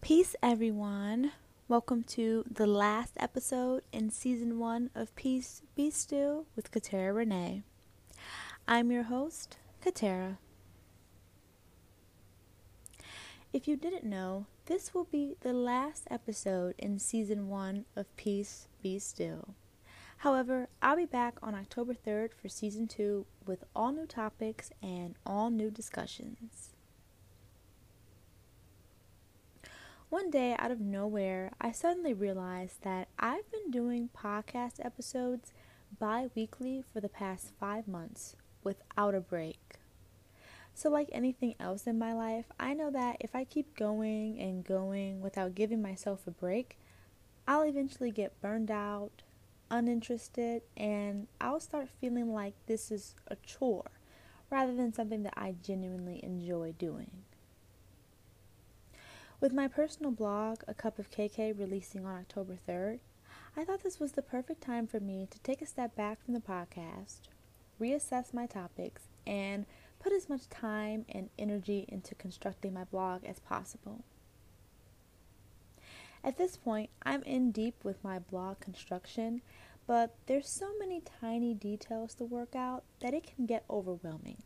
Peace, everyone. Welcome to the last episode in season one of Peace Be Still with Katera Renae. I'm your host, Katera. If you didn't know, this will be the last episode in season one of Peace Be Still. However, I'll be back on October 3rd for season two with all new topics and all new discussions. One day, out of nowhere, I suddenly realized that I've been doing podcast episodes bi weekly for the past five months without a break. So, like anything else in my life, I know that if I keep going and going without giving myself a break, I'll eventually get burned out, uninterested, and I'll start feeling like this is a chore rather than something that I genuinely enjoy doing. With my personal blog, A Cup of KK, releasing on October 3rd, I thought this was the perfect time for me to take a step back from the podcast, reassess my topics, and put as much time and energy into constructing my blog as possible. At this point, I'm in deep with my blog construction, but there's so many tiny details to work out that it can get overwhelming.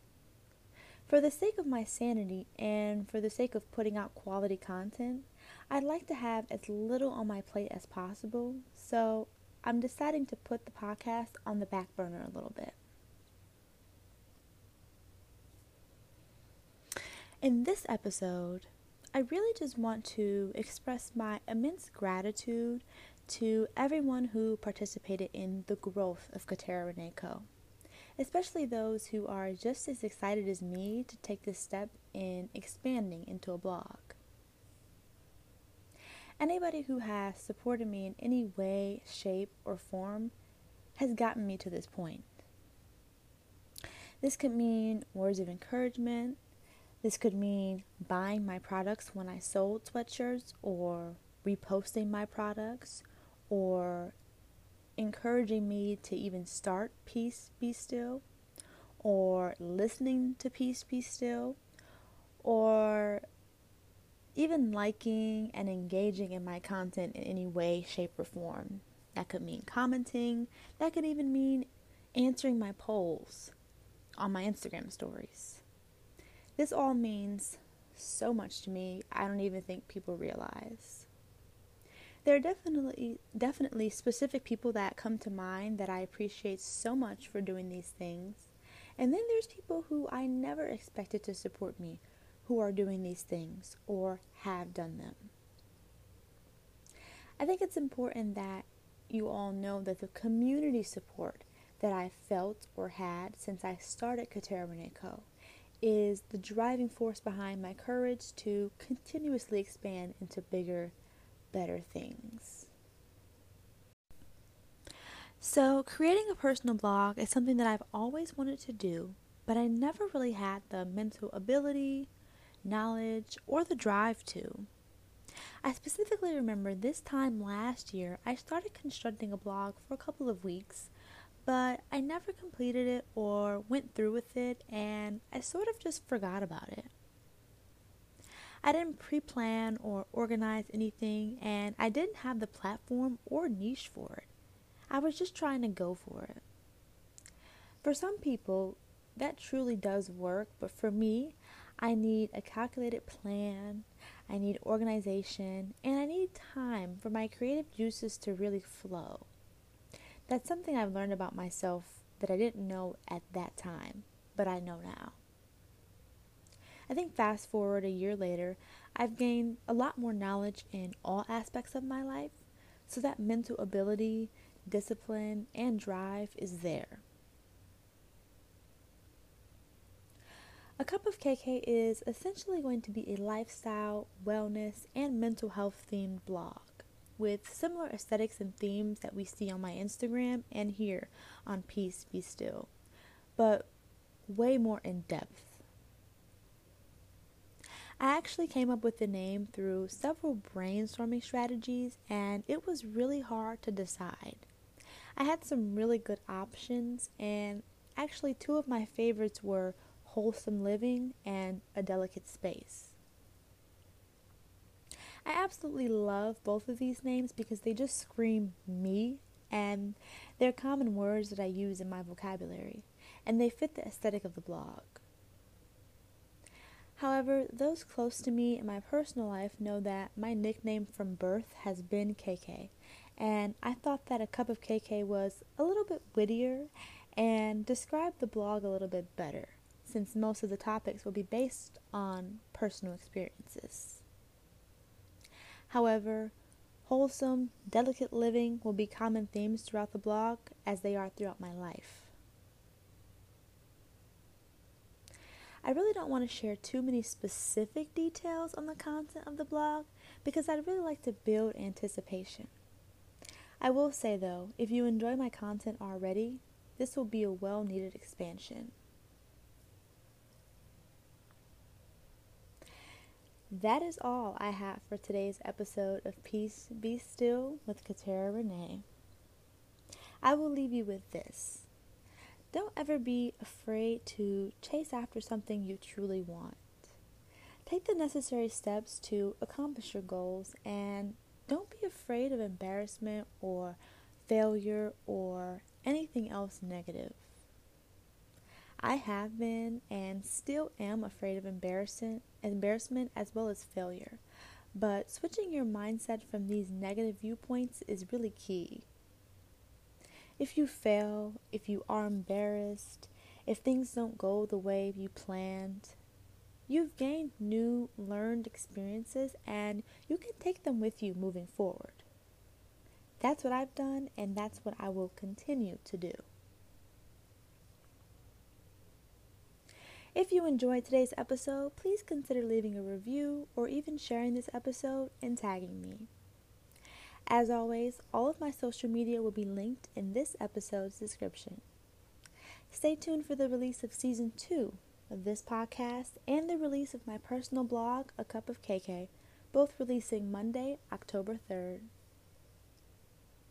For the sake of my sanity and for the sake of putting out quality content, I'd like to have as little on my plate as possible, so I'm deciding to put the podcast on the back burner a little bit. In this episode, I really just want to express my immense gratitude to everyone who participated in the growth of Katera Renae Co especially those who are just as excited as me to take this step in expanding into a blog. Anybody who has supported me in any way, shape, or form has gotten me to this point. This could mean words of encouragement. This could mean buying my products when I sold sweatshirts or reposting my products or encouraging me to even start Peace Be Still, or listening to Peace Be Still, or even liking and engaging in my content in any way, shape, or form. That could mean commenting, that could even mean answering my polls on my Instagram stories. This all means so much to me, I don't even think people realize. There are definitely definitely specific people that come to mind that I appreciate so much for doing these things. And then there's people who I never expected to support me who are doing these things or have done them. I think it's important that you all know that the community support that I felt or had since I started Katera Renae Co. is the driving force behind my courage to continuously expand into bigger better things. So, creating a personal blog is something that I've always wanted to do, but I never really had the mental ability, knowledge, or the drive to. I specifically remember this time last year I started constructing a blog for a couple of weeks, but I never completed it or went through with it, and I sort of just forgot about it. I didn't pre plan or organize anything, and I didn't have the platform or niche for it. I was just trying to go for it. For some people, that truly does work, but for me, I need a calculated plan, I need organization, and I need time for my creative juices to really flow. That's something I've learned about myself that I didn't know at that time, but I know now. I think fast forward a year later, I've gained a lot more knowledge in all aspects of my life, so that mental ability, discipline, and drive is there. A Cup of KK is essentially going to be a lifestyle, wellness, and mental health themed blog with similar aesthetics and themes that we see on my Instagram and here on Peace Be Still, but way more in depth. I actually came up with the name through several brainstorming strategies, and it was really hard to decide. I had some really good options, and actually, two of my favorites were Wholesome Living and A Delicate Space. I absolutely love both of these names because they just scream me and they're common words that I use in my vocabulary and they fit the aesthetic of the blog. However, those close to me in my personal life know that my nickname from birth has been KK, and I thought that a cup of KK was a little bit wittier and described the blog a little bit better, since most of the topics will be based on personal experiences. However, wholesome, delicate living will be common themes throughout the blog as they are throughout my life. I really don't want to share too many specific details on the content of the blog because I'd really like to build anticipation. I will say though, if you enjoy my content already, this will be a well needed expansion. That is all I have for today's episode of Peace Be Still with Katera Renae. I will leave you with this. Don't ever be afraid to chase after something you truly want. Take the necessary steps to accomplish your goals and don't be afraid of embarrassment or failure or anything else negative. I have been and still am afraid of embarrassment, embarrassment as well as failure. But switching your mindset from these negative viewpoints is really key. If you fail, if you are embarrassed, if things don't go the way you planned, you've gained new learned experiences and you can take them with you moving forward. That's what I've done, and that's what I will continue to do. If you enjoyed today's episode, please consider leaving a review or even sharing this episode and tagging me. As always, all of my social media will be linked in this episode's description. Stay tuned for the release of season two of this podcast and the release of my personal blog, A Cup of KK, both releasing Monday, October 3rd.